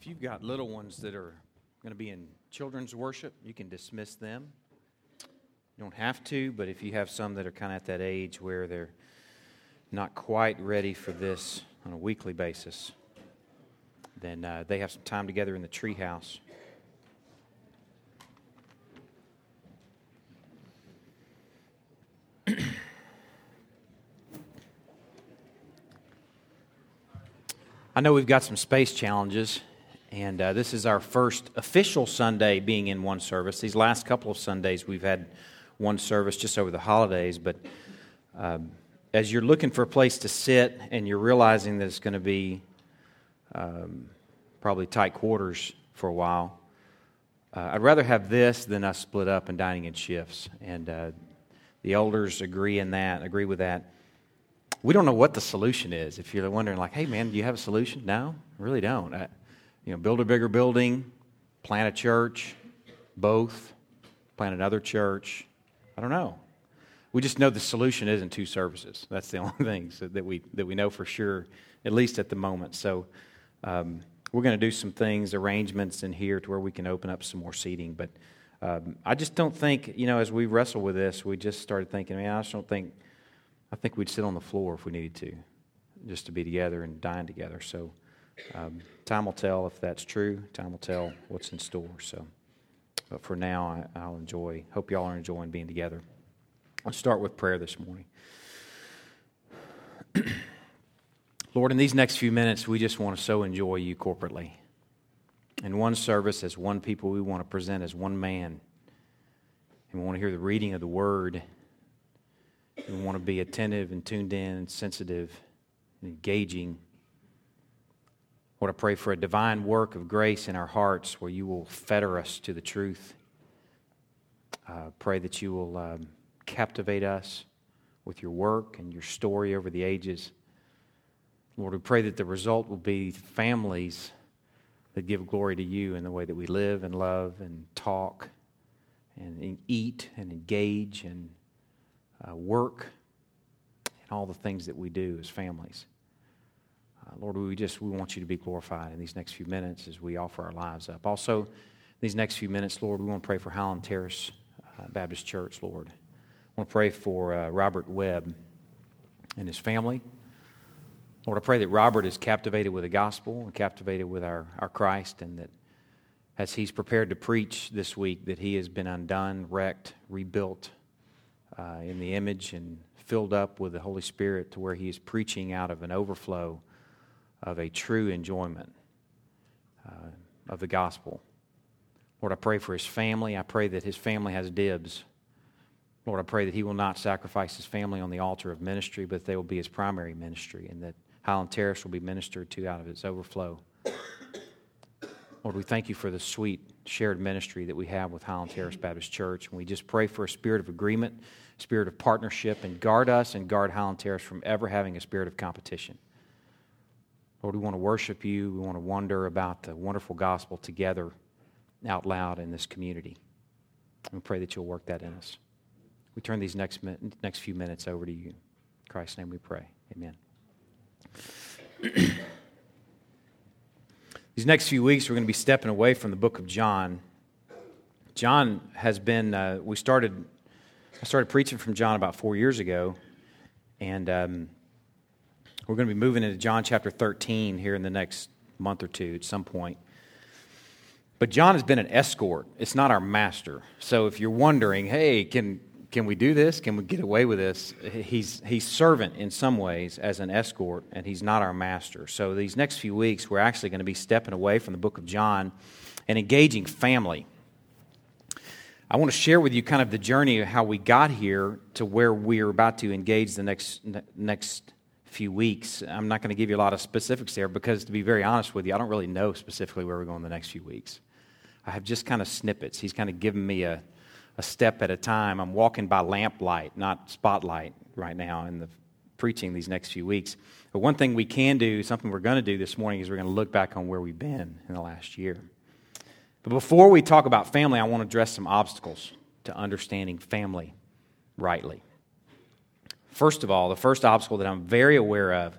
If you've got little ones that are going to be in children's worship, you can dismiss them. You don't have to, but if you have some that are kind of at that age where they're not quite ready for this on a weekly basis, then uh, they have some time together in the treehouse. I know we've got some space challenges, and uh, this is our first official Sunday being in one service. These last couple of Sundays, we've had one service just over the holidays, but um, as you're looking for a place to sit and you're realizing that it's going to be um, probably tight quarters for a while, uh, I'd rather have this than us split up and dining in shifts. And uh, the elders agree in that, agree with that we don't know what the solution is. If you're wondering, like, hey, man, do you have a solution? No, I really don't. I, you know, build a bigger building, plant a church, both, plant another church. I don't know. We just know the solution isn't two services. That's the only thing so that we that we know for sure, at least at the moment. So. Um, we're going to do some things, arrangements in here to where we can open up some more seating. But um, I just don't think, you know, as we wrestle with this, we just started thinking, man, I just don't think I think we'd sit on the floor if we needed to, just to be together and dine together. So, um, time will tell if that's true. Time will tell what's in store. So, but for now, I, I'll enjoy. Hope y'all are enjoying being together. Let's start with prayer this morning. Lord, in these next few minutes, we just want to so enjoy you corporately. In one service, as one people, we want to present as one man. And we want to hear the reading of the word we want to be attentive and tuned in and sensitive and engaging. Lord, I pray for a divine work of grace in our hearts where you will fetter us to the truth. Uh, pray that you will um, captivate us with your work and your story over the ages. Lord, we pray that the result will be families that give glory to you in the way that we live and love and talk and eat and engage and uh, work, and all the things that we do as families. Uh, Lord, we just we want you to be glorified in these next few minutes as we offer our lives up. Also, these next few minutes, Lord, we want to pray for Highland Terrace uh, Baptist Church, Lord. I want to pray for uh, Robert Webb and his family. Lord, I pray that Robert is captivated with the gospel and captivated with our, our Christ, and that as he's prepared to preach this week, that he has been undone, wrecked, rebuilt, uh, in the image and filled up with the Holy Spirit to where he is preaching out of an overflow of a true enjoyment uh, of the gospel. Lord, I pray for his family. I pray that his family has dibs. Lord, I pray that he will not sacrifice his family on the altar of ministry, but they will be his primary ministry, and that Highland Terrace will be ministered to out of its overflow. Lord, we thank you for the sweet shared ministry that we have with Highland Terrace Baptist Church. And we just pray for a spirit of agreement, spirit of partnership, and guard us and guard Highland Terrace from ever having a spirit of competition. Lord, we want to worship you. We want to wonder about the wonderful gospel together out loud in this community. We pray that you'll work that in us. We turn these next, next few minutes over to you. In Christ's name we pray. Amen. These next few weeks, we're going to be stepping away from the book of John. John has been, uh, we started, I started preaching from John about four years ago, and um, we're going to be moving into John chapter 13 here in the next month or two at some point. But John has been an escort. It's not our master. So if you're wondering, hey, can can we do this? Can we get away with this? He's, he's servant in some ways as an escort, and he's not our master. So, these next few weeks, we're actually going to be stepping away from the book of John and engaging family. I want to share with you kind of the journey of how we got here to where we're about to engage the next, next few weeks. I'm not going to give you a lot of specifics there because, to be very honest with you, I don't really know specifically where we're going the next few weeks. I have just kind of snippets. He's kind of given me a a step at a time. I'm walking by lamplight, not spotlight, right now in the preaching these next few weeks. But one thing we can do, something we're going to do this morning, is we're going to look back on where we've been in the last year. But before we talk about family, I want to address some obstacles to understanding family rightly. First of all, the first obstacle that I'm very aware of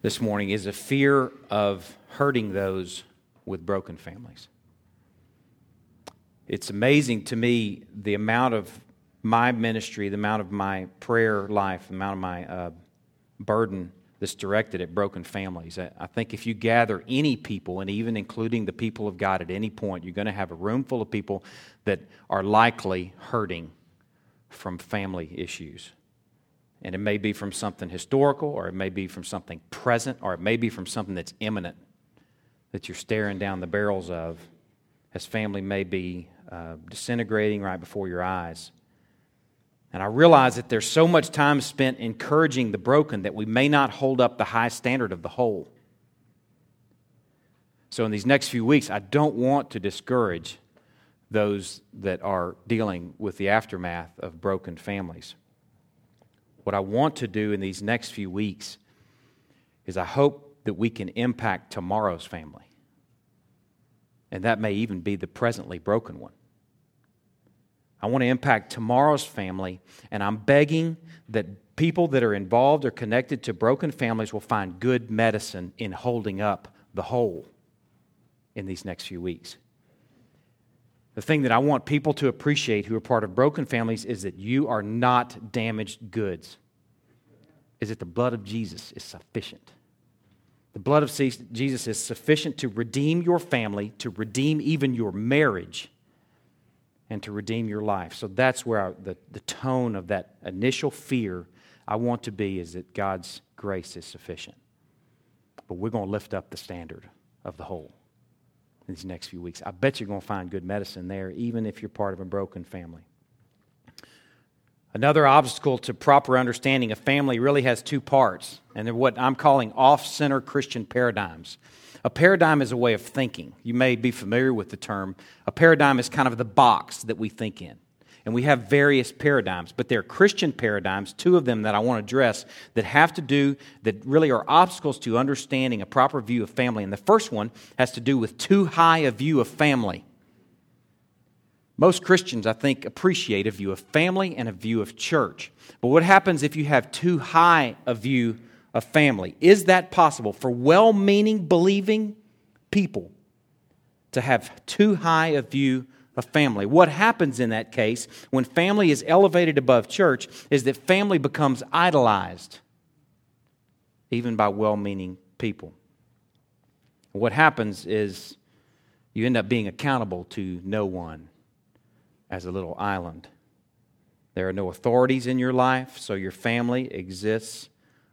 this morning is a fear of hurting those with broken families. It's amazing to me the amount of my ministry, the amount of my prayer life, the amount of my uh, burden that's directed at broken families. I think if you gather any people, and even including the people of God at any point, you're going to have a room full of people that are likely hurting from family issues. And it may be from something historical, or it may be from something present, or it may be from something that's imminent that you're staring down the barrels of as family may be uh, disintegrating right before your eyes. And I realize that there's so much time spent encouraging the broken that we may not hold up the high standard of the whole. So, in these next few weeks, I don't want to discourage those that are dealing with the aftermath of broken families. What I want to do in these next few weeks is I hope that we can impact tomorrow's family. And that may even be the presently broken one. I want to impact tomorrow's family, and I'm begging that people that are involved or connected to broken families will find good medicine in holding up the whole in these next few weeks. The thing that I want people to appreciate who are part of broken families is that you are not damaged goods. Is that the blood of Jesus is sufficient. The blood of Jesus is sufficient to redeem your family, to redeem even your marriage and to redeem your life. So that's where I, the, the tone of that initial fear I want to be is that God's grace is sufficient. But we're going to lift up the standard of the whole these next few weeks. I bet you're going to find good medicine there, even if you're part of a broken family. Another obstacle to proper understanding of family really has two parts, and they're what I'm calling off center Christian paradigms. A paradigm is a way of thinking. You may be familiar with the term. A paradigm is kind of the box that we think in. And we have various paradigms, but they're Christian paradigms, two of them that I want to address that have to do, that really are obstacles to understanding a proper view of family. And the first one has to do with too high a view of family. Most Christians, I think, appreciate a view of family and a view of church. But what happens if you have too high a view of family. Is that possible for well meaning, believing people to have too high a view of family? What happens in that case when family is elevated above church is that family becomes idolized, even by well meaning people. What happens is you end up being accountable to no one as a little island. There are no authorities in your life, so your family exists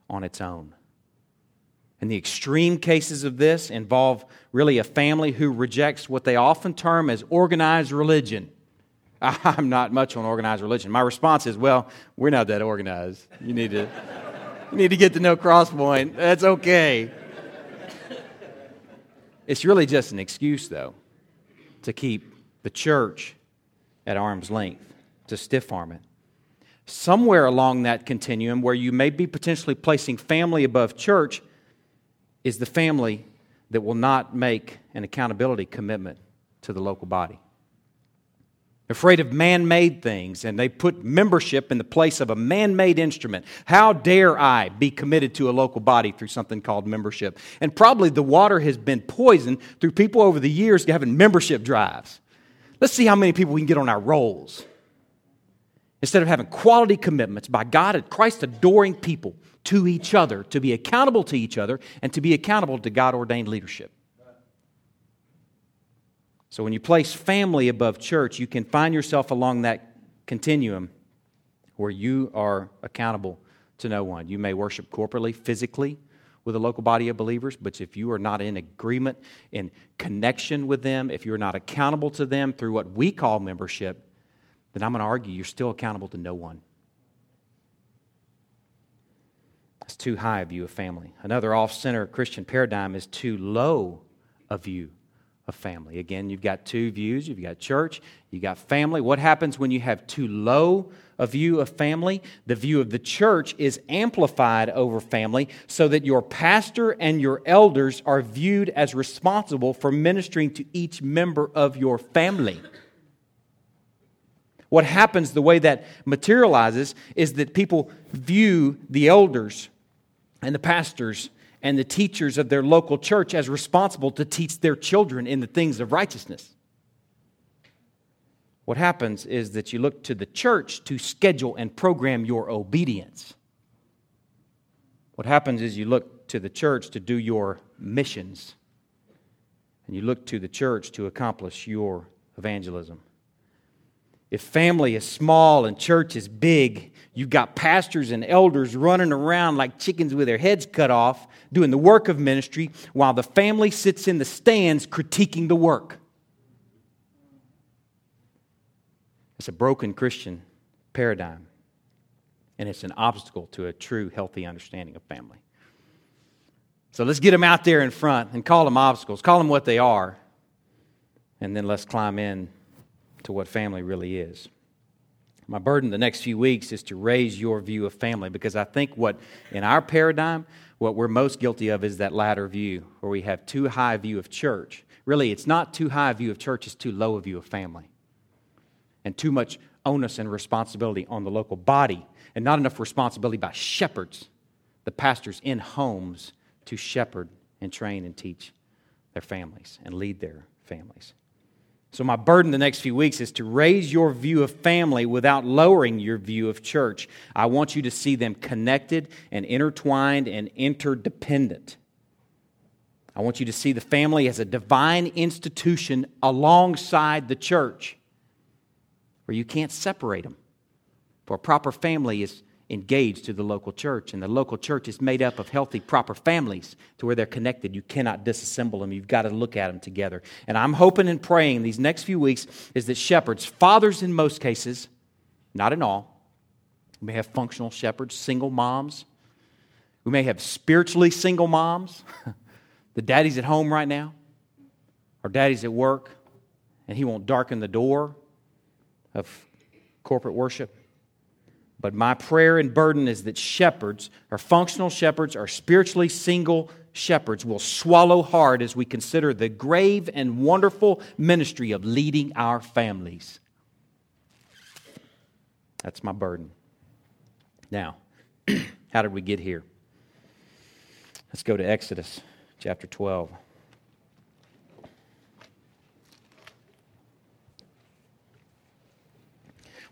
on its own. And the extreme cases of this involve really a family who rejects what they often term as organized religion. I'm not much on organized religion. My response is, well, we're not that organized. You need to, you need to get to know Crosspoint. That's okay. It's really just an excuse, though, to keep the church at arm's length, to stiff arm it somewhere along that continuum where you may be potentially placing family above church is the family that will not make an accountability commitment to the local body. Afraid of man made things, and they put membership in the place of a man made instrument. How dare I be committed to a local body through something called membership? And probably the water has been poisoned through people over the years having membership drives. Let's see how many people we can get on our rolls instead of having quality commitments by God and Christ adoring people to each other, to be accountable to each other, and to be accountable to God ordained leadership. So when you place family above church, you can find yourself along that continuum where you are accountable to no one. You may worship corporately, physically, with a local body of believers, but if you are not in agreement, in connection with them, if you're not accountable to them through what we call membership, then I'm going to argue you're still accountable to no one. It's too high a view of family. Another off center Christian paradigm is too low a view of family. Again, you've got two views you've got church, you've got family. What happens when you have too low a view of family? The view of the church is amplified over family so that your pastor and your elders are viewed as responsible for ministering to each member of your family. What happens, the way that materializes, is that people view the elders and the pastors and the teachers of their local church as responsible to teach their children in the things of righteousness. What happens is that you look to the church to schedule and program your obedience. What happens is you look to the church to do your missions. And you look to the church to accomplish your evangelism. If family is small and church is big, you've got pastors and elders running around like chickens with their heads cut off, doing the work of ministry, while the family sits in the stands critiquing the work. It's a broken Christian paradigm, and it's an obstacle to a true, healthy understanding of family. So let's get them out there in front and call them obstacles, call them what they are, and then let's climb in to what family really is. My burden the next few weeks is to raise your view of family because I think what, in our paradigm, what we're most guilty of is that latter view where we have too high a view of church. Really, it's not too high a view of church, it's too low a view of family and too much onus and responsibility on the local body, and not enough responsibility by shepherds, the pastors in homes, to shepherd and train and teach their families and lead their families. So, my burden the next few weeks is to raise your view of family without lowering your view of church. I want you to see them connected and intertwined and interdependent. I want you to see the family as a divine institution alongside the church where you can't separate them. For a proper family is engaged to the local church, and the local church is made up of healthy, proper families to where they're connected. You cannot disassemble them. You've got to look at them together. And I'm hoping and praying these next few weeks is that shepherds, fathers in most cases, not in all, we may have functional shepherds, single moms. We may have spiritually single moms. the daddy's at home right now, or daddy's at work, and he won't darken the door of corporate worship. But my prayer and burden is that shepherds, or functional shepherds, or spiritually single shepherds, will swallow hard as we consider the grave and wonderful ministry of leading our families. That's my burden. Now, how did we get here? Let's go to Exodus chapter 12.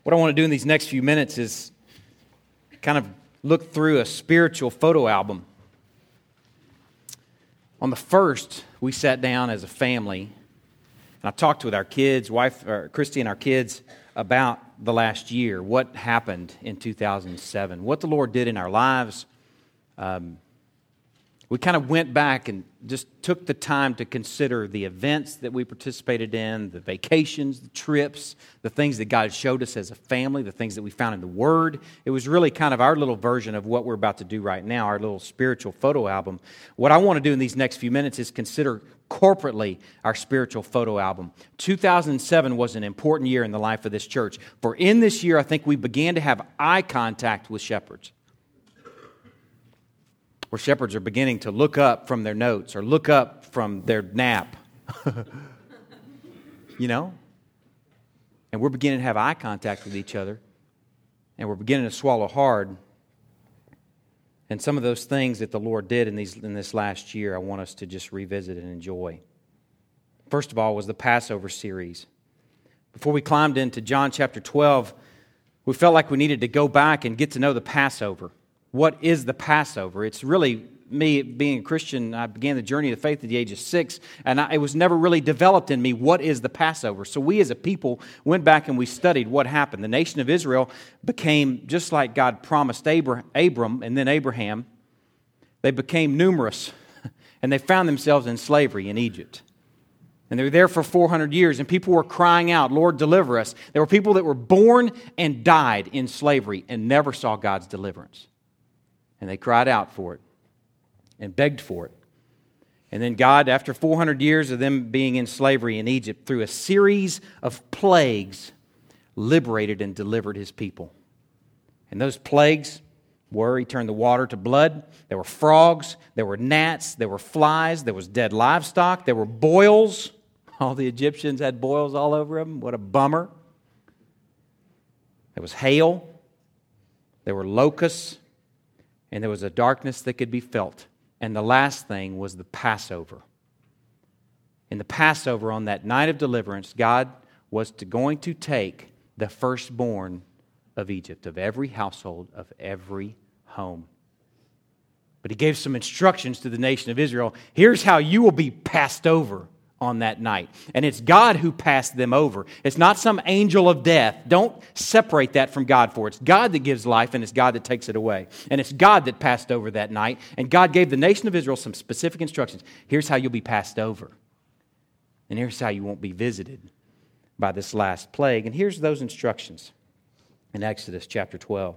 What I want to do in these next few minutes is kind of look through a spiritual photo album. On the first, we sat down as a family, and I talked with our kids, wife, Christy, and our kids about the last year, what happened in 2007, what the Lord did in our lives, um, we kind of went back and just took the time to consider the events that we participated in, the vacations, the trips, the things that God showed us as a family, the things that we found in the Word. It was really kind of our little version of what we're about to do right now, our little spiritual photo album. What I want to do in these next few minutes is consider corporately our spiritual photo album. 2007 was an important year in the life of this church. For in this year, I think we began to have eye contact with shepherds where shepherds are beginning to look up from their notes or look up from their nap. you know? And we're beginning to have eye contact with each other, and we're beginning to swallow hard. And some of those things that the Lord did in, these, in this last year, I want us to just revisit and enjoy. First of all, was the Passover series. Before we climbed into John chapter 12, we felt like we needed to go back and get to know the Passover what is the Passover. It's really me being a Christian, I began the journey of faith at the age of six, and I, it was never really developed in me what is the Passover. So we as a people went back and we studied what happened. The nation of Israel became just like God promised Abram and then Abraham. They became numerous, and they found themselves in slavery in Egypt. And they were there for 400 years, and people were crying out, Lord, deliver us. There were people that were born and died in slavery and never saw God's deliverance. And they cried out for it and begged for it. And then God, after 400 years of them being in slavery in Egypt, through a series of plagues, liberated and delivered his people. And those plagues were He turned the water to blood. There were frogs, there were gnats, there were flies, there was dead livestock, there were boils. All the Egyptians had boils all over them. What a bummer. There was hail, there were locusts, and there was a darkness that could be felt And the last thing was the Passover. In the Passover, on that night of deliverance, God was to, going to take the firstborn of Egypt, of every household, of every home. But he gave some instructions to the nation of Israel. Here's how you will be passed over on that night. And it's God who passed them over. It's not some angel of death. Don't separate that from God for it's God that gives life and it's God that takes it away. And it's God that passed over that night. And God gave the nation of Israel some specific instructions. Here's how you'll be passed over. And here's how you won't be visited by this last plague. And here's those instructions in Exodus chapter 12.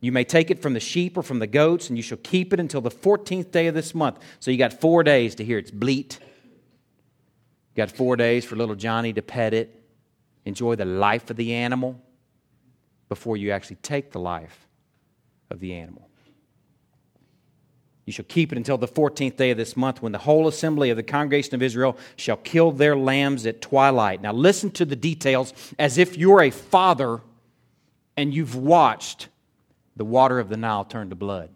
You may take it from the sheep or from the goats, and you shall keep it until the 14th day of this month. So you got four days to hear its bleat. You got four days for little Johnny to pet it, enjoy the life of the animal before you actually take the life of the animal. You shall keep it until the 14th day of this month when the whole assembly of the congregation of Israel shall kill their lambs at twilight. Now, listen to the details as if you're a father and you've watched the water of the Nile turned to blood.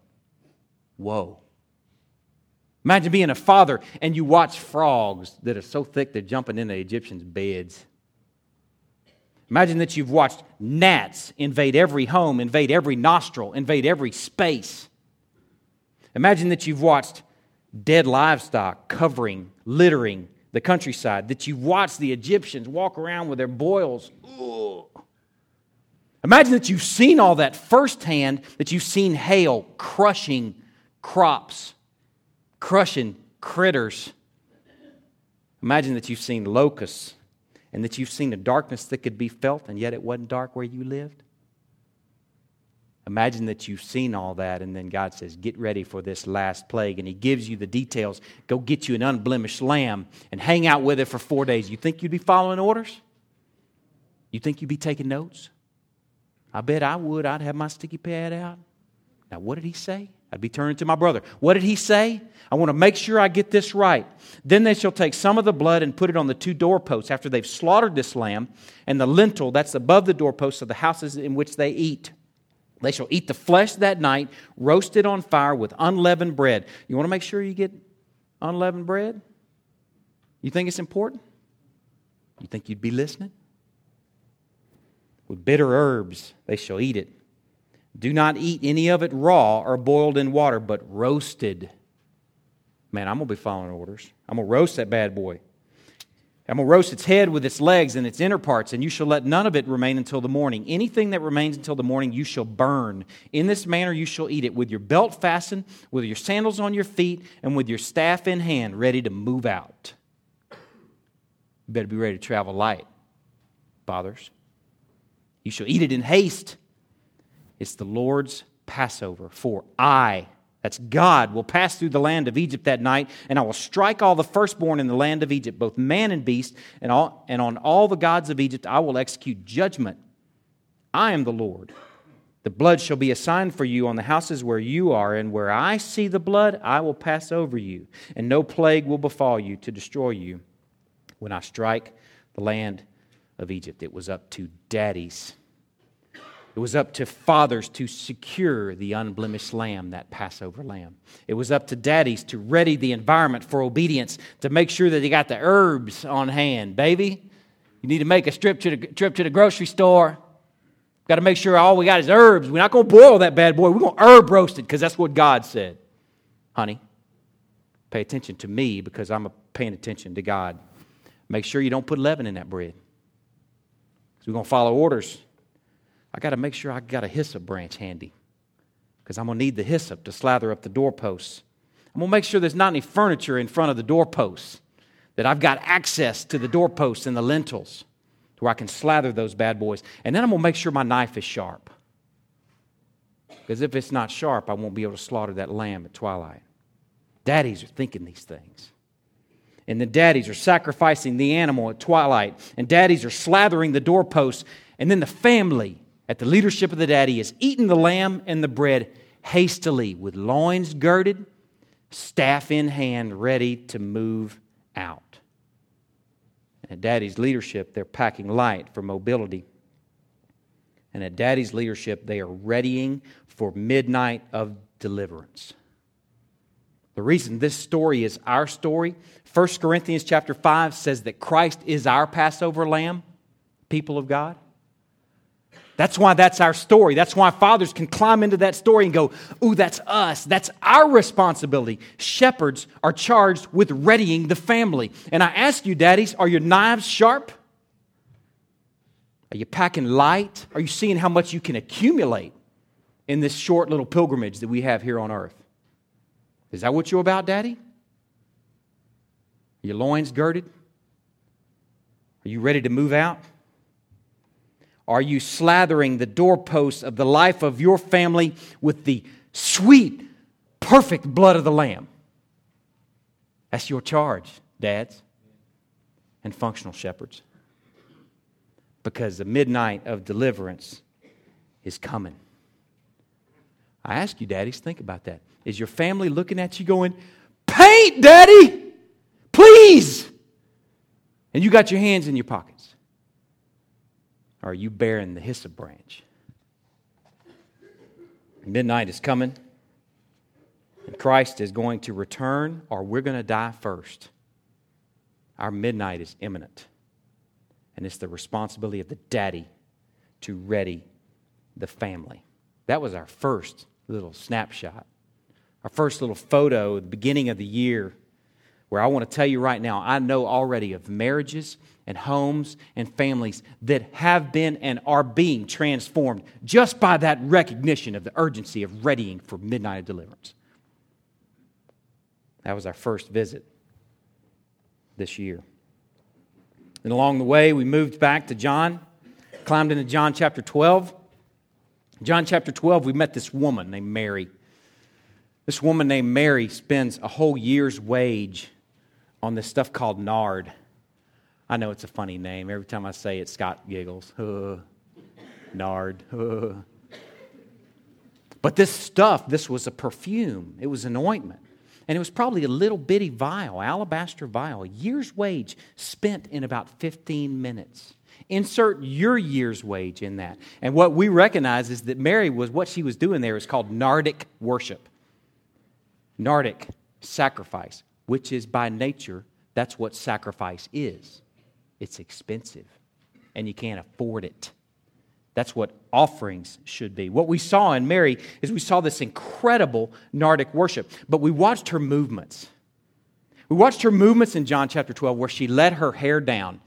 Whoa. Imagine being a father and you watch frogs that are so thick they're jumping into Egyptians' beds. Imagine that you've watched gnats invade every home, invade every nostril, invade every space. Imagine that you've watched dead livestock covering, littering the countryside, that you've watched the Egyptians walk around with their boils. Ugh. Imagine that you've seen all that firsthand, that you've seen hail crushing crops, crushing critters. Imagine that you've seen locusts and that you've seen a darkness that could be felt, and yet it wasn't dark where you lived. Imagine that you've seen all that, and then God says, Get ready for this last plague. And He gives you the details. Go get you an unblemished lamb and hang out with it for four days. You think you'd be following orders? You think you'd be taking notes? I bet I would. I'd have my sticky pad out. Now, what did he say? I'd be turning to my brother. What did he say? I want to make sure I get this right. Then they shall take some of the blood and put it on the two doorposts after they've slaughtered this lamb, and the lintel that's above the doorposts of the houses in which they eat. They shall eat the flesh that night, roasted on fire with unleavened bread. You want to make sure you get unleavened bread? You think it's important? You think you'd be listening? With bitter herbs they shall eat it. Do not eat any of it raw or boiled in water, but roasted. Man, I'm going to be following orders. I'm going to roast that bad boy. I'm going to roast its head with its legs and its inner parts, and you shall let none of it remain until the morning. Anything that remains until the morning you shall burn. In this manner you shall eat it, with your belt fastened, with your sandals on your feet, and with your staff in hand, ready to move out. You better be ready to travel light, fathers. You shall eat it in haste. It's the Lord's Passover. For I, that's God, will pass through the land of Egypt that night, and I will strike all the firstborn in the land of Egypt, both man and beast, and, all, and on all the gods of Egypt I will execute judgment. I am the Lord. The blood shall be a sign for you on the houses where you are, and where I see the blood, I will pass over you, and no plague will befall you to destroy you when I strike the land of Egypt. It was up to daddies. It was up to fathers to secure the unblemished lamb, that Passover lamb. It was up to daddies to ready the environment for obedience, to make sure that they got the herbs on hand. Baby, you need to make a trip to the, trip to the grocery store. Got to make sure all we got is herbs. We're not going to boil that bad boy. We're going to herb roast it because that's what God said. Honey, pay attention to me because I'm paying attention to God. Make sure you don't put leaven in that bread. Because we're going to follow orders. I got to make sure I got a hyssop branch handy because I'm going to need the hyssop to slather up the doorposts. I'm going to make sure there's not any furniture in front of the doorposts, that I've got access to the doorposts and the lintels where I can slather those bad boys. And then I'm going to make sure my knife is sharp. Because if it's not sharp, I won't be able to slaughter that lamb at twilight. Daddies are thinking these things. And the daddies are sacrificing the animal at twilight. And daddies are slathering the doorposts. And then the family, at the leadership of the daddy, is eating the lamb and the bread hastily with loins girded, staff in hand, ready to move out. And at daddy's leadership, they're packing light for mobility. And at daddy's leadership, they are readying for midnight of deliverance. The reason this story is our story, 1 Corinthians chapter 5 says that Christ is our Passover lamb, people of God. That's why that's our story. That's why fathers can climb into that story and go, Ooh, that's us. That's our responsibility. Shepherds are charged with readying the family. And I ask you, daddies, are your knives sharp? Are you packing light? Are you seeing how much you can accumulate in this short little pilgrimage that we have here on earth? Is that what you're about, Daddy? Your loins girded? Are you ready to move out? Are you slathering the doorposts of the life of your family with the sweet, perfect blood of the Lamb? That's your charge, dads and functional shepherds. Because the midnight of deliverance is coming. I ask you, daddies, think about that. Is your family looking at you going, Paint, daddy, please? And you got your hands in your pockets. Or are you bearing the hyssop branch? Midnight is coming, and Christ is going to return, or we're going to die first. Our midnight is imminent, and it's the responsibility of the daddy to ready the family. That was our first little snapshot, our first little photo at the beginning of the year, where I want to tell you right now, I know already of marriages and homes and families that have been and are being transformed just by that recognition of the urgency of readying for midnight deliverance. That was our first visit this year. And along the way, we moved back to John, climbed into John chapter 12. John chapter 12, we met this woman named Mary. This woman named Mary spends a whole year's wage on this stuff called nard. I know it's a funny name. Every time I say it, Scott giggles. Uh, nard. Uh. But this stuff, this was a perfume, it was an ointment. And it was probably a little bitty vial, alabaster vial, a year's wage spent in about 15 minutes. Insert your year's wage in that. And what we recognize is that Mary was, what she was doing there is called Nardic worship. Nardic sacrifice, which is by nature, that's what sacrifice is. It's expensive, and you can't afford it. That's what offerings should be. What we saw in Mary is we saw this incredible Nardic worship, but we watched her movements. We watched her movements in John chapter 12 where she let her hair down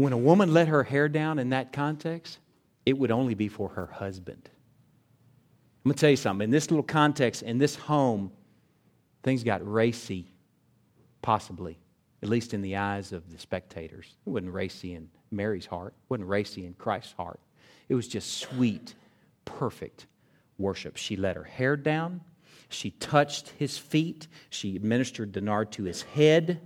when a woman let her hair down in that context, it would only be for her husband. I'm going to tell you something. In this little context, in this home, things got racy, possibly, at least in the eyes of the spectators. It wasn't racy in Mary's heart, it wasn't racy in Christ's heart. It was just sweet, perfect worship. She let her hair down, she touched his feet, she administered the nard to his head.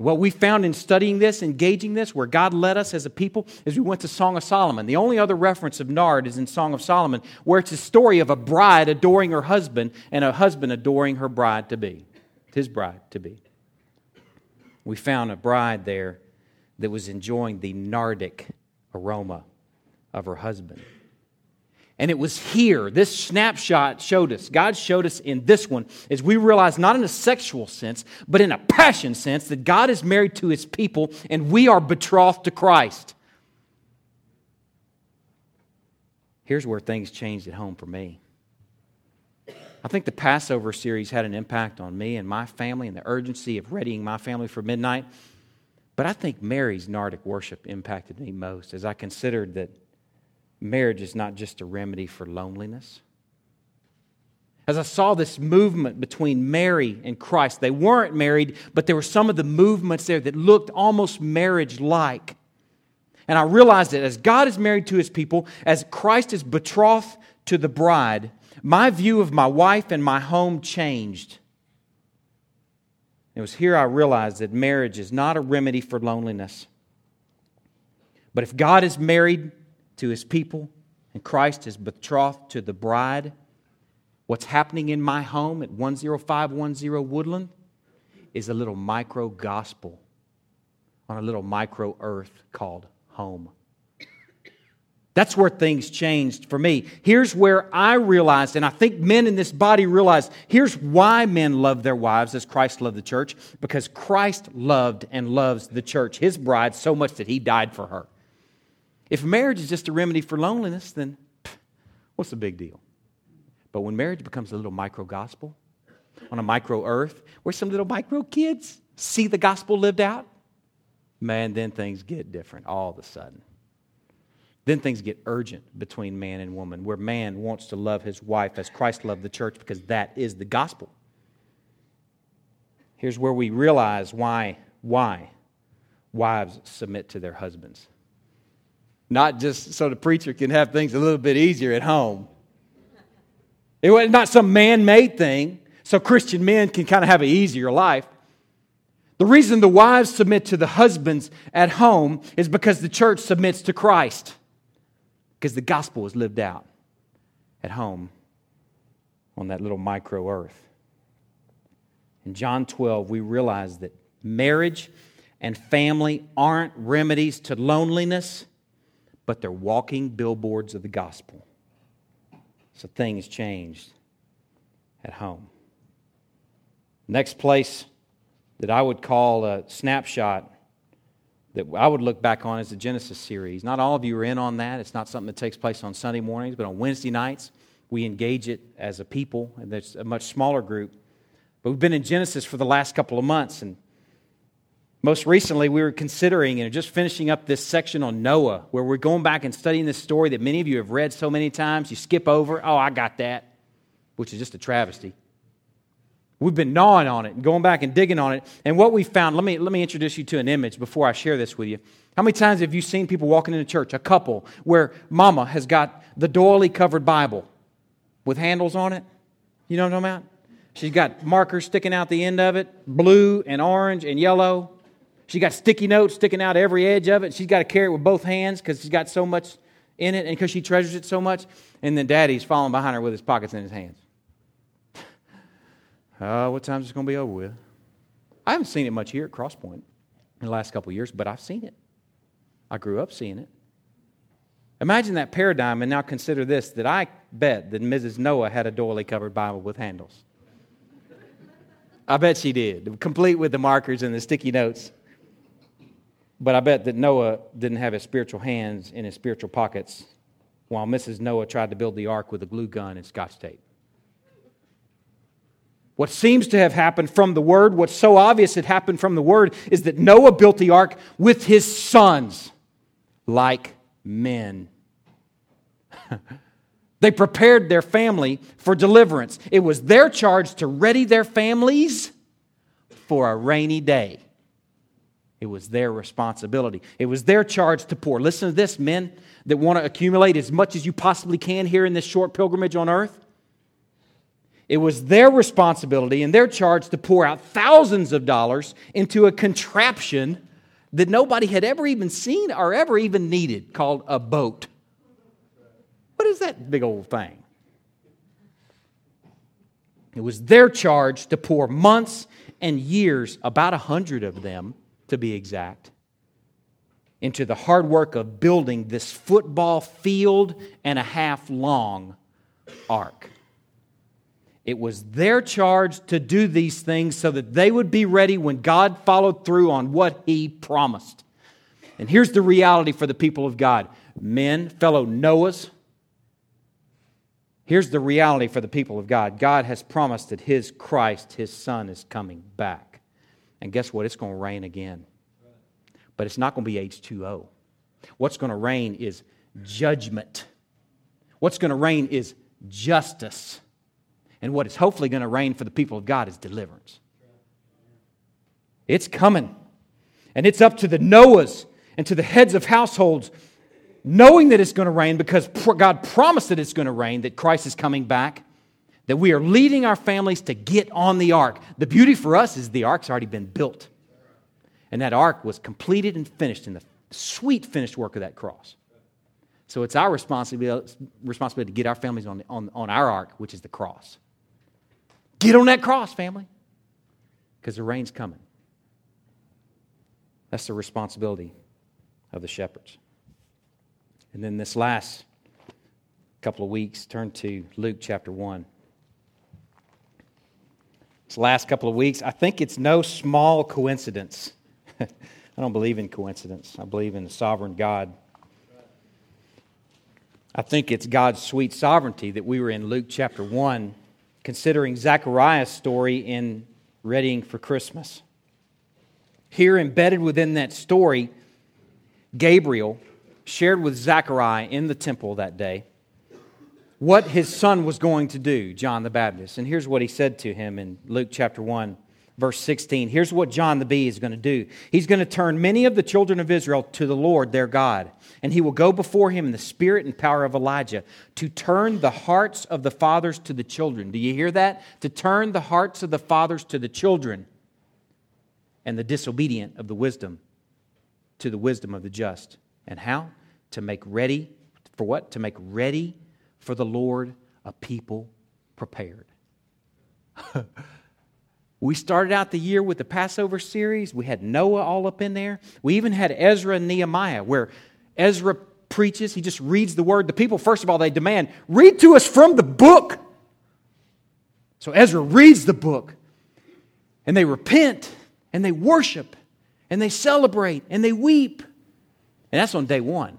What we found in studying this, engaging this, where God led us as a people, is we went to Song of Solomon. The only other reference of nard is in Song of Solomon, where it's a story of a bride adoring her husband and a husband adoring her bride to be, his bride to be. We found a bride there that was enjoying the nardic aroma of her husband. And it was here, this snapshot showed us, God showed us in this one, as we realize not in a sexual sense, but in a passion sense, that God is married to his people and we are betrothed to Christ. Here's where things changed at home for me. I think the Passover series had an impact on me and my family and the urgency of readying my family for midnight. But I think Mary's Nardic worship impacted me most as I considered that marriage is not just a remedy for loneliness. As I saw this movement between Mary and Christ, they weren't married, but there were some of the movements there that looked almost marriage like. And I realized that as God is married to his people, as Christ is betrothed to the bride, my view of my wife and my home changed. It was here I realized that marriage is not a remedy for loneliness. But if God is married to his people and Christ is betrothed to the bride, what's happening in my home at 10510 Woodland is a little micro gospel on a little micro earth called home. That's where things changed for me. Here's where I realized, and I think men in this body realize, here's why men love their wives as Christ loved the church, because Christ loved and loves the church, his bride, so much that he died for her. If marriage is just a remedy for loneliness, then what's the big deal? But when marriage becomes a little micro gospel on a micro earth, where some little micro kids see the gospel lived out, man, then things get different all of a sudden. Then things get urgent between man and woman, where man wants to love his wife as Christ loved the church because that is the gospel. Here's where we realize why why wives submit to their husbands. Not just so the preacher can have things a little bit easier at home. It was not some man-made thing so Christian men can kind of have an easier life. The reason the wives submit to the husbands at home is because the church submits to Christ because the gospel is lived out at home on that little micro earth. In John 12, we realize that marriage and family aren't remedies to loneliness, but they're walking billboards of the gospel. So things changed at home. Next place that I would call a snapshot that I would look back on as the Genesis series. Not all of you are in on that. It's not something that takes place on Sunday mornings, but on Wednesday nights, we engage it as a people, and there's a much smaller group. But we've been in Genesis for the last couple of months, and most recently we were considering and just finishing up this section on Noah, where we're going back and studying this story that many of you have read so many times. You skip over, oh, I got that, which is just a travesty. We've been gnawing on it and going back and digging on it. And what we found, let me, let me introduce you to an image before I share this with you. How many times have you seen people walking into church, a couple, where mama has got the doily covered Bible with handles on it? You know what I'm talking about? She's got markers sticking out the end of it, blue and orange and yellow. She got sticky notes sticking out every edge of it. She's got to carry it with both hands because she's got so much in it and because she treasures it so much. And then daddy's following behind her with his pockets in his hands. Uh, what time's it going to be over with? I haven't seen it much here at Crosspoint in the last couple years, but I've seen it. I grew up seeing it. Imagine that paradigm, and now consider this that I bet that Mrs. Noah had a doily covered Bible with handles. I bet she did, complete with the markers and the sticky notes. But I bet that Noah didn't have his spiritual hands in his spiritual pockets while Mrs. Noah tried to build the ark with a glue gun and scotch tape. What seems to have happened from the Word, what's so obvious it happened from the Word, is that Noah built the ark with his sons like men. they prepared their family for deliverance. It was their charge to ready their families for a rainy day. It was their responsibility. It was their charge to pour. Listen to this, men that want to accumulate as much as you possibly can here in this short pilgrimage on earth. It was their responsibility and their charge to pour out thousands of dollars into a contraption that nobody had ever even seen or ever even needed called a boat. What is that big old thing? It was their charge to pour months and years, about a hundred of them to be exact, into the hard work of building this football field and a half long ark. It was their charge to do these things so that they would be ready when God followed through on what He promised. And here's the reality for the people of God men, fellow Noahs. Here's the reality for the people of God God has promised that His Christ, His Son, is coming back. And guess what? It's going to rain again. But it's not going to be H2O. What's going to rain is judgment. What's going to rain is justice. And what is hopefully going to rain for the people of God is deliverance. It's coming. And it's up to the Noahs and to the heads of households, knowing that it's going to rain because God promised that it's going to rain, that Christ is coming back, that we are leading our families to get on the ark. The beauty for us is the ark's already been built. And that ark was completed and finished in the sweet finished work of that cross. So it's our responsibility, to get our families on, on, on our ark, which is the cross. Get on that cross, family, because the rain's coming. That's the responsibility of the shepherds. And then this last couple of weeks, turn to Luke chapter 1. This last couple of weeks, I think it's no small coincidence. I don't believe in coincidence, I believe in the sovereign God. I think it's God's sweet sovereignty that we were in Luke chapter 1, considering Zechariah's story in readying for Christmas. Here, embedded within that story, Gabriel shared with Zechariah in the temple that day what his son was going to do, John the Baptist. And here's what he said to him in Luke chapter 1, verse 16. Here's what John the Bee is going to do He's going to turn many of the children of Israel to the Lord their God, and he will go before him in the spirit and power of Elijah to turn the hearts of the fathers to the children. Do you hear that? To turn the hearts of the fathers to the children and the disobedient of the wisdom to the wisdom of the just. And how? To make ready for what? To make ready for the Lord a people prepared. we started out the year with the Passover series. We had Noah all up in there. We even had Ezra and Nehemiah, where Ezra preaches, he just reads the word. The people, first of all, they demand, read to us from the book. So Ezra reads the book, and they repent, and they worship, and they celebrate, and they weep. And that's on day one.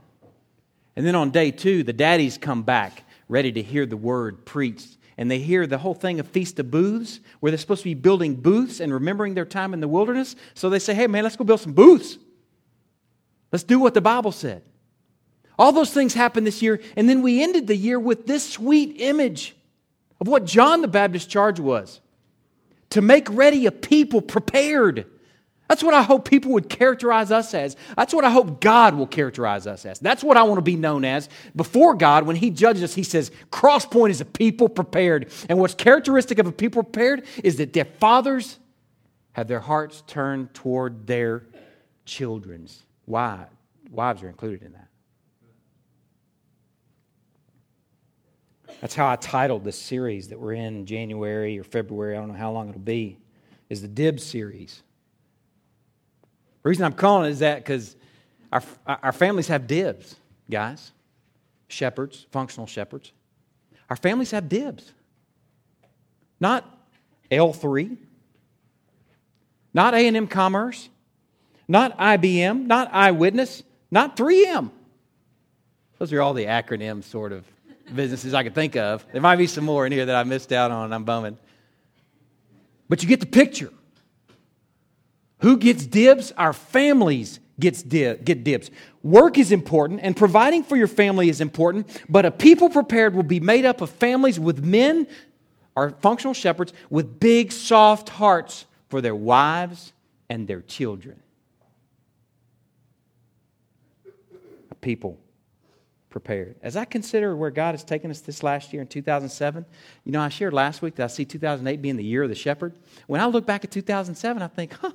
And then on day two, the daddies come back ready to hear the word preached. And they hear the whole thing of Feast of Booths, where they're supposed to be building booths and remembering their time in the wilderness. So they say, hey, man, let's go build some booths. Let's do what the Bible said. All those things happened this year. And then we ended the year with this sweet image of what John the Baptist's charge was to make ready a people prepared that's what I hope people would characterize us as. That's what I hope God will characterize us as. That's what I want to be known as. Before God, when He judges us, He says, Crosspoint is a people prepared. And what's characteristic of a people prepared is that their fathers have their hearts turned toward their children's. Why? Wives are included in that. That's how I titled this series that we're in January or February. I don't know how long it'll be. Is the Dibs series. The reason I'm calling it is that because our, our families have dibs, guys. Shepherds, functional shepherds. Our families have dibs. Not L3, not A&M Commerce, not IBM, not Eyewitness, not 3M. Those are all the acronym sort of businesses I could think of. There might be some more in here that I missed out on, I'm bumming. But you get the picture. Who gets dibs? Our families gets get dibs. Work is important and providing for your family is important, but a people prepared will be made up of families with men or functional shepherds with big, soft hearts for their wives and their children. A people prepared. As I consider where God has taken us this last year in 2007, you know, I shared last week that I see 2008 being the year of the shepherd. When I look back at 2007, I think, huh,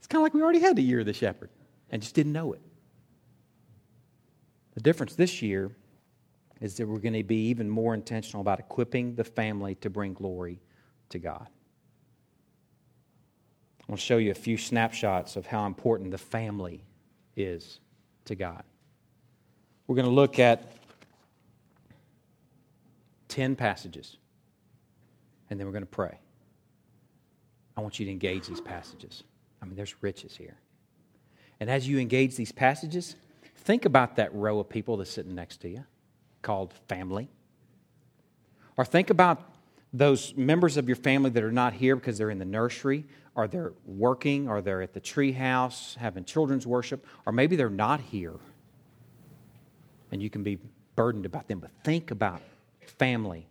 it's kind of like we already had the year of the shepherd and just didn't know it. The difference this year is that we're going to be even more intentional about equipping the family to bring glory to God. I to show you a few snapshots of how important the family is to God. We're going to look at 10 passages, and then we're going to pray. I want you to engage these passages. I mean, there's riches here. And as you engage these passages, think about that row of people that's sitting next to you called family. Or think about those members of your family that are not here because they're in the nursery, or they're working, or they're at the tree house having children's worship, or maybe they're not here. And you can be burdened about them. But think about family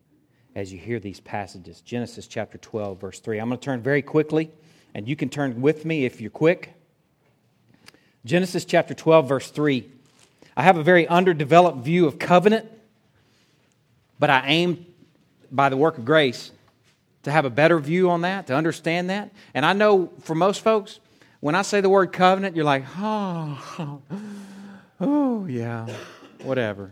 as you hear these passages. Genesis chapter 12, verse 3. I'm going to turn very quickly and you can turn with me if you're quick. Genesis chapter 12, verse 3. I have a very underdeveloped view of covenant, but I aim by the work of grace to have a better view on that, to understand that. And I know for most folks, when I say the word covenant, you're like, oh, oh yeah, whatever.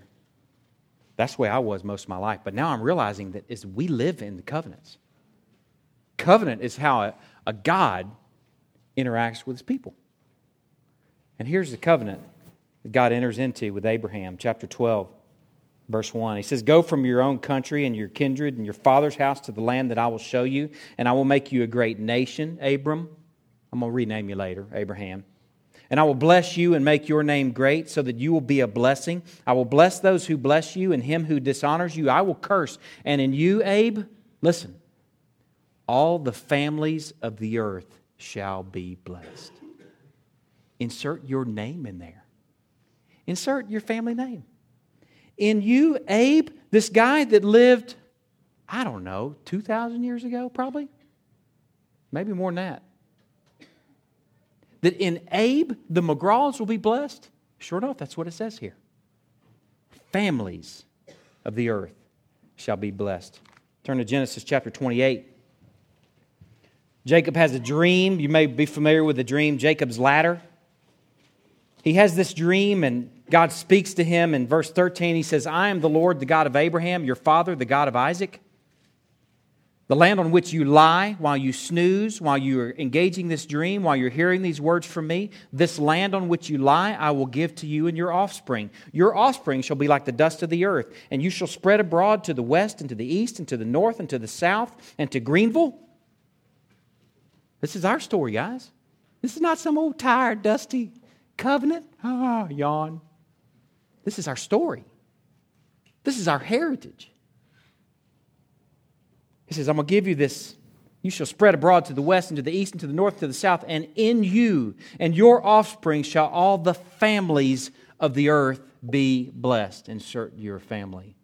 That's the way I was most of my life. But now I'm realizing that is we live in the covenants. Covenant is how a, God interacts with his people. And here's the covenant that God enters into with Abraham, chapter 12, verse 1. He says, Go from your own country and your kindred and your father's house to the land that I will show you, and I will make you a great nation, Abram. I'm going to rename you later, Abraham. And I will bless you and make your name great so that you will be a blessing. I will bless those who bless you, and him who dishonors you I will curse. And in you, Abe, listen, all the families of the earth shall be blessed. Insert your name in there. Insert your family name. In you, Abe, this guy that lived, I don't know, 2,000 years ago, probably? Maybe more than that that in Abe, the McGraws will be blessed? Sure enough, that's what it says here. Families of the earth shall be blessed. Turn to Genesis chapter 28. Jacob has a dream. You may be familiar with the dream, Jacob's ladder. He has this dream, and God speaks to him in verse 13. He says, I am the Lord, the God of Abraham, your father, the God of Isaac. The land on which you lie while you snooze, while you're engaging this dream, while you're hearing these words from me, this land on which you lie, I will give to you and your offspring. Your offspring shall be like the dust of the earth, and you shall spread abroad to the west and to the east and to the north and to the south and to Greenville. This is our story, guys. This is not some old tired, dusty covenant. Ah, yawn. This is our story. This is our heritage. He says, I'm going to give you this. You shall spread abroad to the west and to the east and to the north and to the south, and in you and your offspring shall all the families of the earth be blessed. Insert your family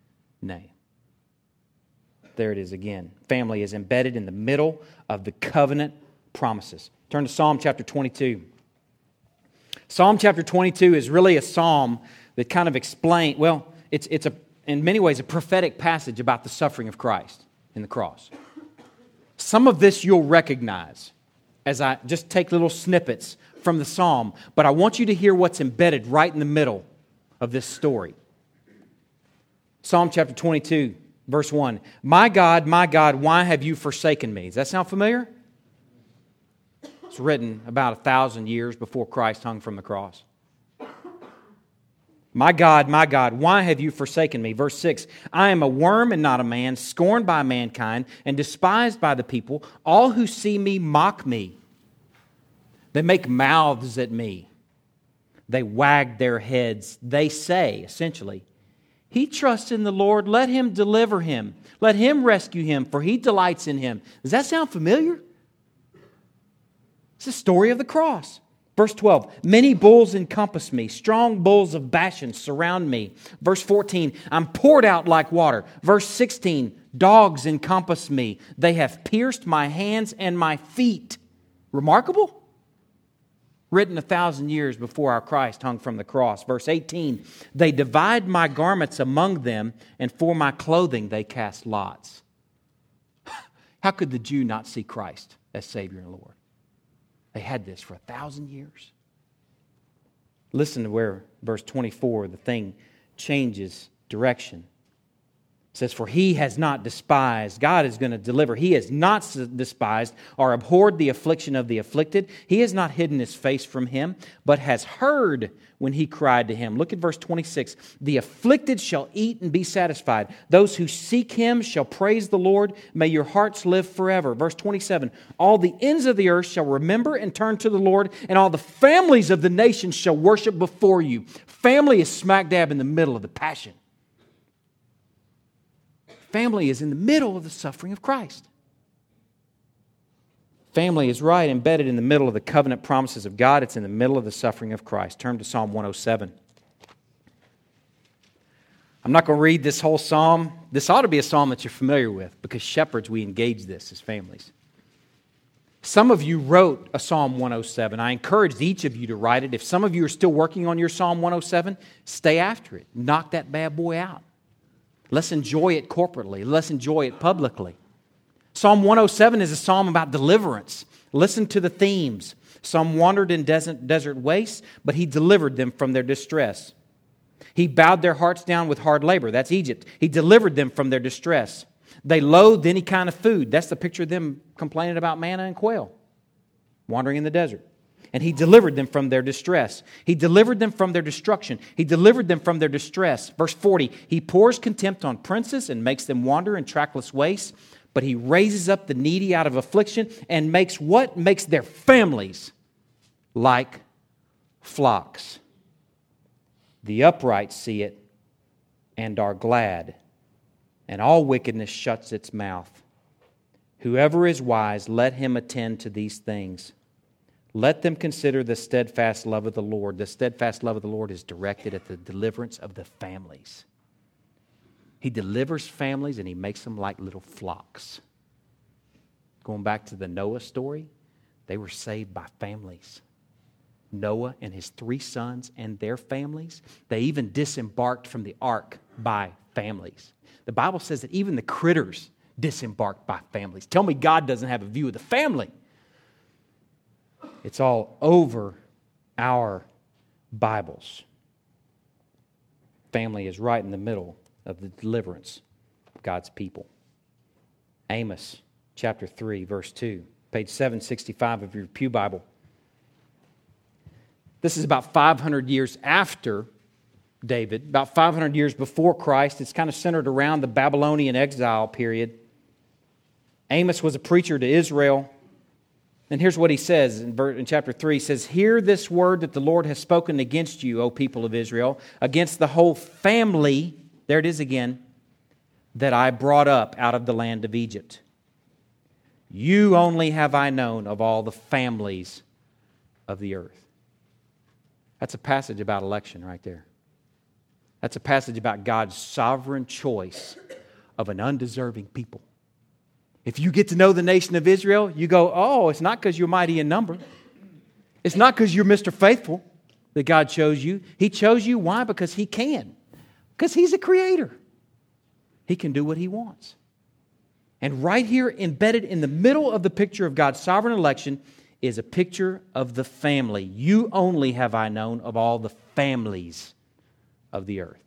name. There it is again. Family is embedded in the middle of the covenant promises. Turn to Psalm chapter 22. Psalm chapter 22 is really a psalm that kind of explains, well, it's, it's a, in many ways a prophetic passage about the suffering of Christ in the cross. Some of this you'll recognize as I just take little snippets from the psalm, but I want you to hear what's embedded right in the middle of this story. Psalm chapter 22, verse 1. My God, my God, why have you forsaken me? Does that sound familiar? Written about a thousand years before Christ hung from the cross. My God, my God, why have you forsaken me? Verse 6 I am a worm and not a man, scorned by mankind and despised by the people. All who see me mock me. They make mouths at me. They wag their heads. They say, essentially, He trusts in the Lord. Let Him deliver him. Let Him rescue him, for He delights in him. Does that sound familiar? It's the story of the cross. Verse 12, many bulls encompass me, strong bulls of Bashan surround me. Verse 14, I'm poured out like water. Verse 16, dogs encompass me. They have pierced my hands and my feet. Remarkable? Written a thousand years before our Christ hung from the cross. Verse 18, they divide my garments among them, and for my clothing they cast lots. How could the Jew not see Christ as Savior and Lord? They had this for a thousand years. Listen to where verse 24, the thing changes direction. Says, For he has not despised, God is going to deliver. He has not despised or abhorred the affliction of the afflicted. He has not hidden his face from him, but has heard when he cried to him. Look at verse 26. The afflicted shall eat and be satisfied. Those who seek him shall praise the Lord. May your hearts live forever. Verse 27. All the ends of the earth shall remember and turn to the Lord, and all the families of the nations shall worship before you. Family is smack dab in the middle of the passion Family is in the middle of the suffering of Christ. Family is right embedded in the middle of the covenant promises of God. It's in the middle of the suffering of Christ. Turn to Psalm 107. I'm not going to read this whole psalm. This ought to be a psalm that you're familiar with because shepherds, we engage this as families. Some of you wrote a Psalm 107. I encourage each of you to write it. If some of you are still working on your Psalm 107, stay after it. Knock that bad boy out. Let's enjoy it corporately. Let's enjoy it publicly. Psalm 107 is a psalm about deliverance. Listen to the themes. Some wandered in desert, desert wastes, but he delivered them from their distress. He bowed their hearts down with hard labor. That's Egypt. He delivered them from their distress. They loathed any kind of food. That's the picture of them complaining about manna and quail, wandering in the desert. And he delivered them from their distress. He delivered them from their destruction. He delivered them from their distress. Verse 40 He pours contempt on princes and makes them wander in trackless wastes, but he raises up the needy out of affliction and makes what? Makes their families like flocks. The upright see it and are glad, and all wickedness shuts its mouth. Whoever is wise, let him attend to these things. Let them consider the steadfast love of the Lord. The steadfast love of the Lord is directed at the deliverance of the families. He delivers families and he makes them like little flocks. Going back to the Noah story, they were saved by families. Noah and his three sons and their families. They even disembarked from the ark by families. The Bible says that even the critters disembarked by families. Tell me God doesn't have a view of the family. It's all over our Bibles. Family is right in the middle of the deliverance of God's people. Amos chapter 3, verse 2, page 765 of your Pew Bible. This is about 500 years after David, about 500 years before Christ. It's kind of centered around the Babylonian exile period. Amos was a preacher to Israel. And here's what he says in, chapter 3 He says, Hear this word that the Lord has spoken against you, O people of Israel, against the whole family, there it is again, that I brought up out of the land of Egypt. You only have I known of all the families of the earth. That's a passage about election right there. That's a passage about God's sovereign choice of an undeserving people. If you get to know the nation of Israel, you go, oh, it's not because you're mighty in number. It's not because you're Mr. Faithful that God chose you. He chose you. Why? Because He can. Because He's a creator. He can do what He wants. And right here, embedded in the middle of the picture of God's sovereign election, is a picture of the family. You only have I known of all the families of the earth.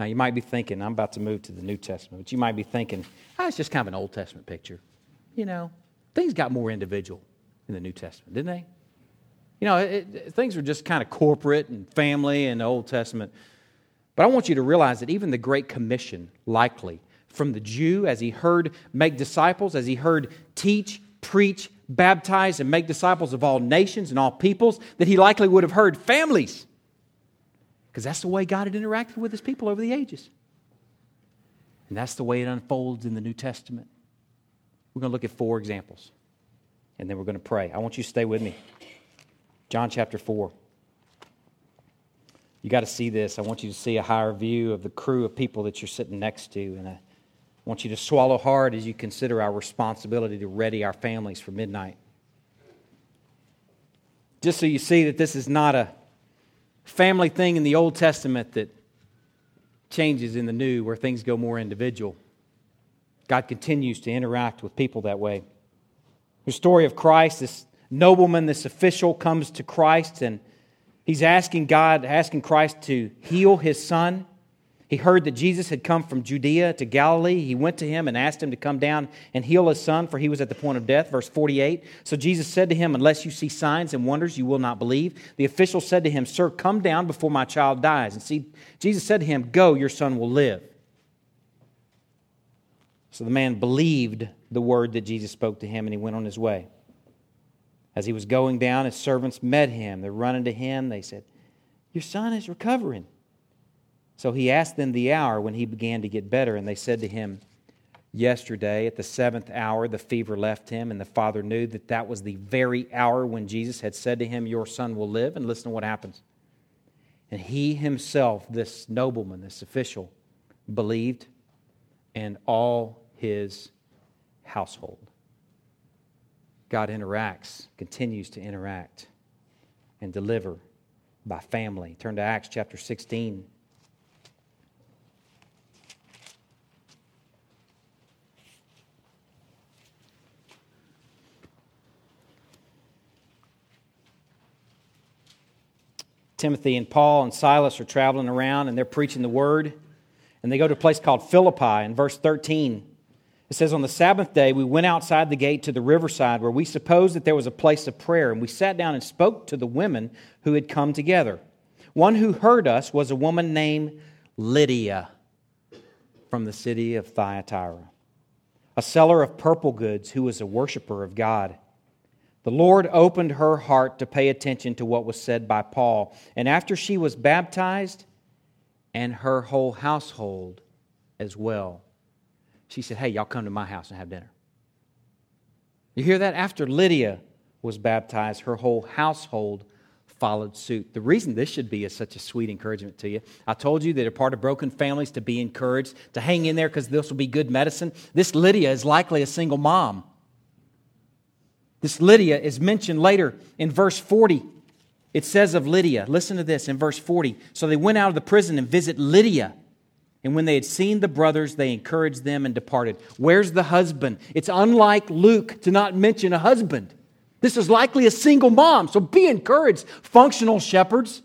Now, you might be thinking, I'm about to move to the New Testament, but you might be thinking, oh, it's just kind of an Old Testament picture. You know, things got more individual in the New Testament, didn't they? You know, it, it, things were just kind of corporate and family in the Old Testament. But I want you to realize that even the Great Commission, likely, from the Jew as he heard make disciples, as he heard teach, preach, baptize, and make disciples of all nations and all peoples, that he likely would have heard families. Because that's the way God had interacted with his people over the ages. And that's the way it unfolds in the New Testament. We're going to look at four examples, and then we're going to pray. I want you to stay with me. John chapter 4. You got to see this. I want you to see a higher view of the crew of people that you're sitting next to, and I want you to swallow hard as you consider our responsibility to ready our families for midnight. Just so you see that this is not a family thing in the Old Testament that changes in the New, where things go more individual. God continues to interact with people that way. The story of Christ, this nobleman, this official comes to Christ and he's asking God, asking Christ to heal his son. He heard that Jesus had come from Judea to Galilee. He went to him and asked him to come down and heal his son, for he was at the point of death. Verse 48. So Jesus said to him, Unless you see signs and wonders, you will not believe. The official said to him, Sir, come down before my child dies. And see, Jesus said to him, Go, your son will live. So the man believed the word that Jesus spoke to him, and he went on his way. As he was going down, his servants met him. They're running to him. They said, Your son is recovering. So he asked them the hour when he began to get better, and they said to him, Yesterday, at the seventh hour, the fever left him, and the father knew that that was the very hour when Jesus had said to him, Your son will live. And listen to what happens. And he himself, this nobleman, this official, believed, and all his household. God interacts, continues to interact and deliver by family. Turn to Acts chapter 16. Timothy and Paul and Silas are traveling around and they're preaching the word. And they go to a place called Philippi in verse 13. It says, On the Sabbath day, we went outside the gate to the riverside where we supposed that there was a place of prayer, and we sat down and spoke to the women who had come together. One who heard us was a woman named Lydia from the city of Thyatira, a seller of purple goods who was a worshiper of God. The Lord opened her heart to pay attention to what was said by Paul, and after she was baptized, and her whole household as well she said, Hey, y'all come to my house and have dinner. You hear that? After Lydia was baptized, her whole household followed suit. The reason this should be is such a sweet encouragement to you, I told you that a part of broken families to be encouraged, to hang in there because this will be good medicine. This Lydia is likely a single mom. This Lydia is mentioned later in verse 40. It says of Lydia, listen to this in verse 40. So they went out of the prison and visit Lydia and when they had seen the brothers, they encouraged them and departed. Where's the husband? It's unlike Luke to not mention a husband. This is likely a single mom, so be encouraged, functional shepherds,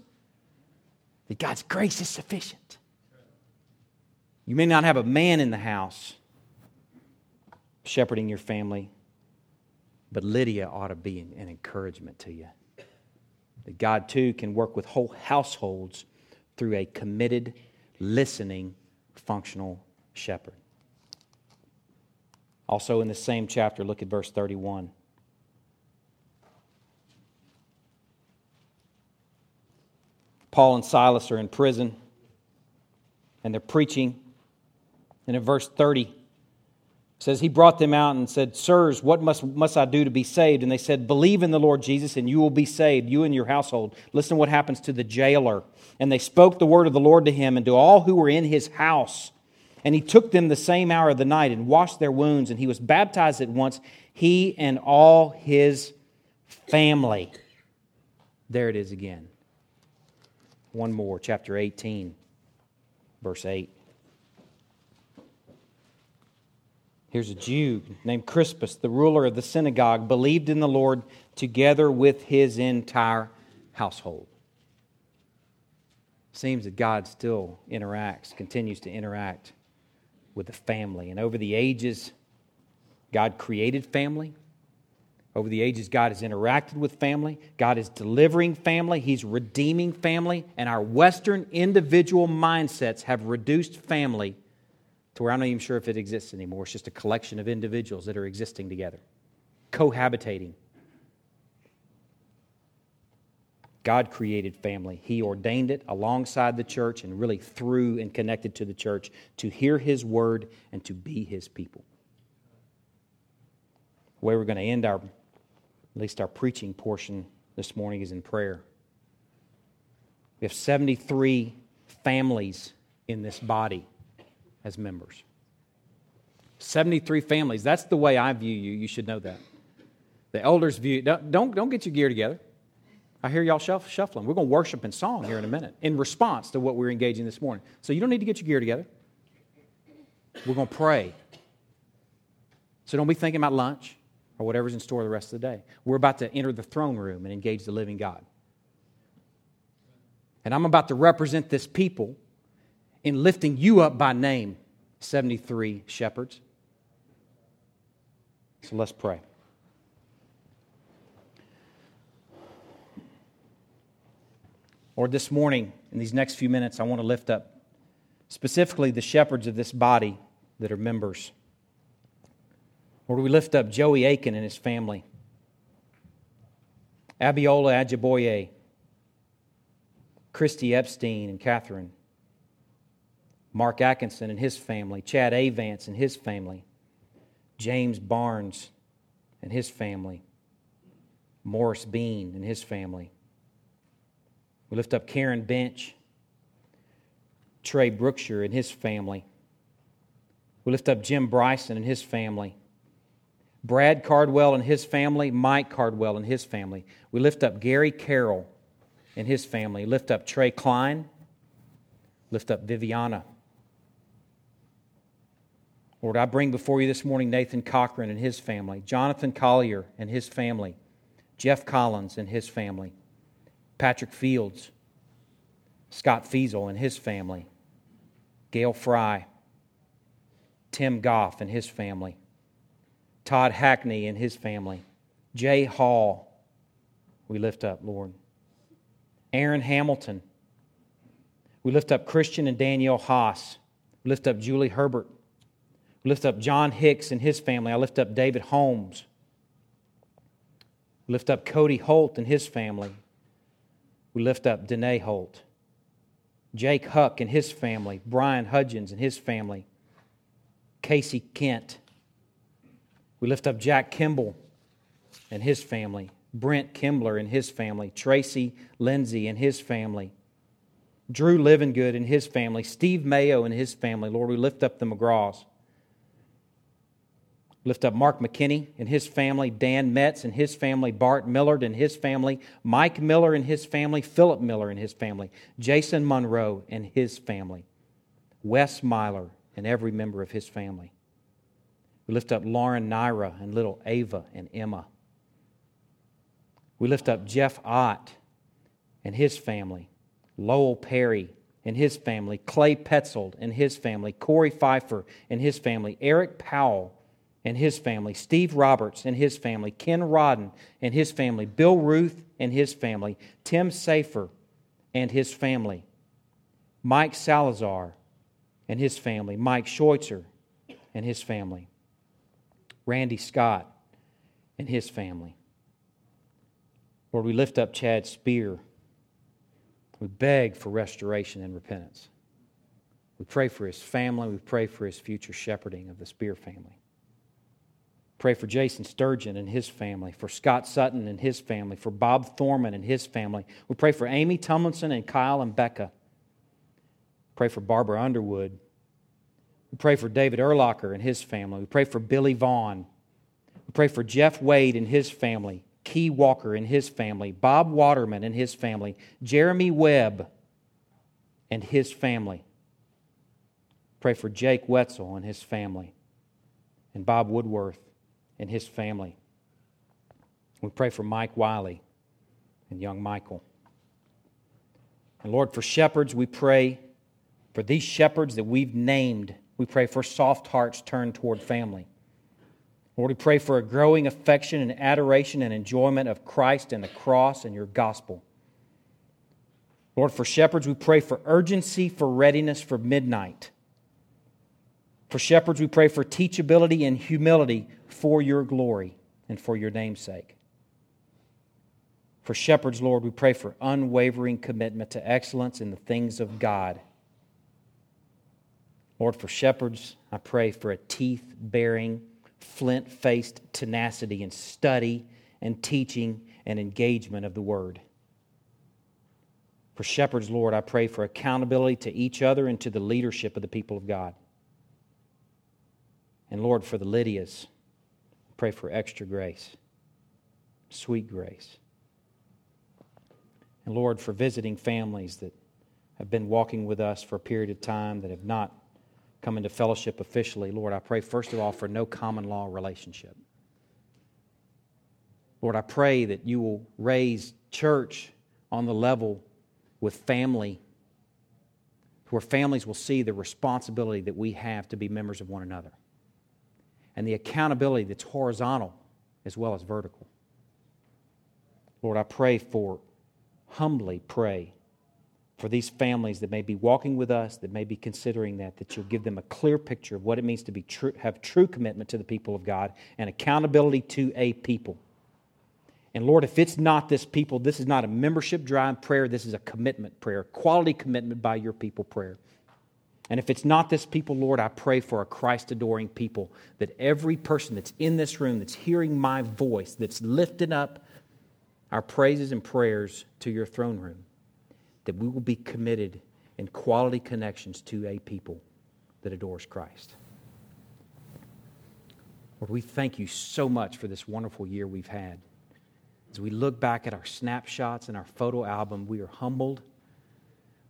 that God's grace is sufficient. You may not have a man in the house shepherding your family, but Lydia ought to be an encouragement to you. That God too can work with whole households through a committed, listening functional shepherd. Also, in the same chapter, look at verse 31. Paul and Silas are in prison and they're preaching. And in verse 30, says he brought them out and said, Sirs, what must, must I do to be saved? And they said, Believe in the Lord Jesus, and you will be saved, you and your household. Listen to what happens to the jailer. And they spoke the word of the Lord to him and to all who were in his house. And he took them the same hour of the night and washed their wounds, and he was baptized at once, he and all his family. There it is again. One more, chapter 18, verse 8. Here's a Jew named Crispus, the ruler of the synagogue, believed in the Lord together with his entire household. Seems that God still interacts, continues to interact with the family. And over the ages, God created family. Over the ages, God has interacted with family. God is delivering family. He's redeeming family. And our Western individual mindsets have reduced family to where I'm not even sure if it exists anymore. It's just a collection of individuals that are existing together, cohabitating. God created family. He ordained it alongside the church and really through and connected to the church to hear His word and to be His people. The way we're going to end our, at least our preaching portion this morning is in prayer. We have 73 families in this body as members. 73 families. That's the way I view you. You should know that. The elders view, don't, don't, don't get your gear together. I hear y'all shuffling. We're going to worship in song here in a minute in response to what we're engaging this morning. So you don't need to get your gear together. We're going to pray. So don't be thinking about lunch or whatever's in store the rest of the day. We're about to enter the throne room and engage the living God. And I'm about to represent this people in lifting you up by name, 73 shepherds. So let's pray. Lord, this morning, in these next few minutes, I want to lift up specifically the shepherds of this body that are members. Lord, we lift up Joey Aiken and his family, Abiola Ajiboye, Christy Epstein and Catherine, Mark Atkinson and his family, Chad Avance and his family, James Barnes and his family, Morris Bean and his family. We lift up Karen Bench, Trey Brookshire and his family. We lift up Jim Bryson and his family. Brad Cardwell and his family, Mike Cardwell and his family. We lift up Gary Carroll and his family. Lift up Trey Klein. Lift up Viviana Lord, I bring before you this morning Nathan Cochran and his family, Jonathan Collier and his family, Jeff Collins and his family, Patrick Fields, Scott Fiesel and his family, Gail Fry, Tim Goff and his family, Todd Hackney and his family, Jay Hall, we lift up, Lord. Aaron Hamilton. We lift up Christian and Danielle Haas. We lift up Julie Herbert. We lift up John Hicks and his family. I lift up David Holmes. We lift up Cody Holt and his family. We lift up Danae Holt. Jake Huck and his family. Brian Hudgens and his family. Casey Kent. We lift up Jack Kimball and his family. Brent Kimbler and his family, Tracy Lindsay and his family, Drew Livingood and his family, Steve Mayo and his family. Lord, we lift up the McGraws. Lift up Mark McKinney and his family, Dan Metz and his family, Bart Millard and his family, Mike Miller and his family, Philip Miller and his family, Jason Monroe and his family, Wes Myler and every member of his family. We lift up Lauren Naira and little Ava and Emma. We lift up Jeff Ott and his family, Lowell Perry and his family, Clay Petzold and his family, Corey Pfeiffer and his family, Eric Powell and his family, Steve Roberts and his family, Ken Rodden and his family, Bill Ruth and his family, Tim Safer and his family, Mike Salazar and his family, Mike Scheutzer and his family, Randy Scott and his family. Lord, we lift up Chad Spear. We beg for restoration and repentance. We pray for his family. We pray for his future shepherding of the Spear family. Pray for Jason Sturgeon and his family, for Scott Sutton and his family, for Bob Thorman and his family. We pray for Amy Tomlinson and Kyle and Becca. Pray for Barbara Underwood. We pray for David Erlocker and his family. We pray for Billy Vaughn. We pray for Jeff Wade and his family. Key Walker and his family, Bob Waterman and his family, Jeremy Webb and his family. Pray for Jake Wetzel and his family, and Bob Woodworth and his family. We pray for Mike Wiley and young Michael. And Lord, for shepherds, we pray for these shepherds that we've named. We pray for soft hearts turned toward family. Lord, we pray for a growing affection and adoration and enjoyment of Christ and the cross and your gospel. Lord, for shepherds, we pray for urgency, for readiness for midnight. For shepherds, we pray for teachability and humility for your glory and for your name's sake. For shepherds, Lord, we pray for unwavering commitment to excellence in the things of God. Lord, for shepherds, I pray for a teeth bearing, flint faced tenacity in study and teaching and engagement of the Word. For shepherds, Lord, I pray for accountability to each other and to the leadership of the people of God. And Lord, for the Lydias, pray for extra grace, sweet grace. And Lord, for visiting families that have been walking with us for a period of time that have not come into fellowship officially, Lord, I pray first of all for no common law relationship. Lord, I pray that you will raise church on the level with family, where families will see the responsibility that we have to be members of one another and the accountability that's horizontal as well as vertical. Lord, I pray for, humbly pray for these families that may be walking with us, that may be considering that, that you'll give them a clear picture of what it means to be true, have true commitment to the people of God and accountability to a people. And Lord, if it's not this people, this is not a membership drive prayer, this is a commitment prayer, quality commitment by your people prayer. And if it's not this people, Lord, I pray for a Christ adoring people that every person that's in this room, that's hearing my voice, that's lifting up our praises and prayers to your throne room, that we will be committed in quality connections to a people that adores Christ. Lord, we thank you so much for this wonderful year we've had. As we look back at our snapshots and our photo album, we are humbled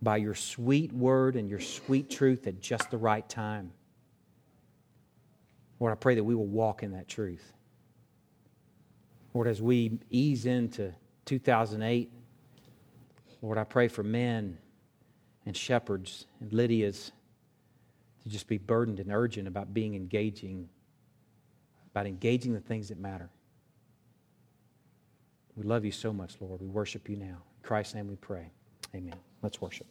by your sweet word and your sweet truth at just the right time. Lord, I pray that we will walk in that truth. Lord, as we ease into 2008, Lord, I pray for men and shepherds and Lydia's to just be burdened and urgent about being engaging, about engaging the things that matter. We love you so much, Lord. We worship you now. In Christ's name we pray. Amen. Let's worship.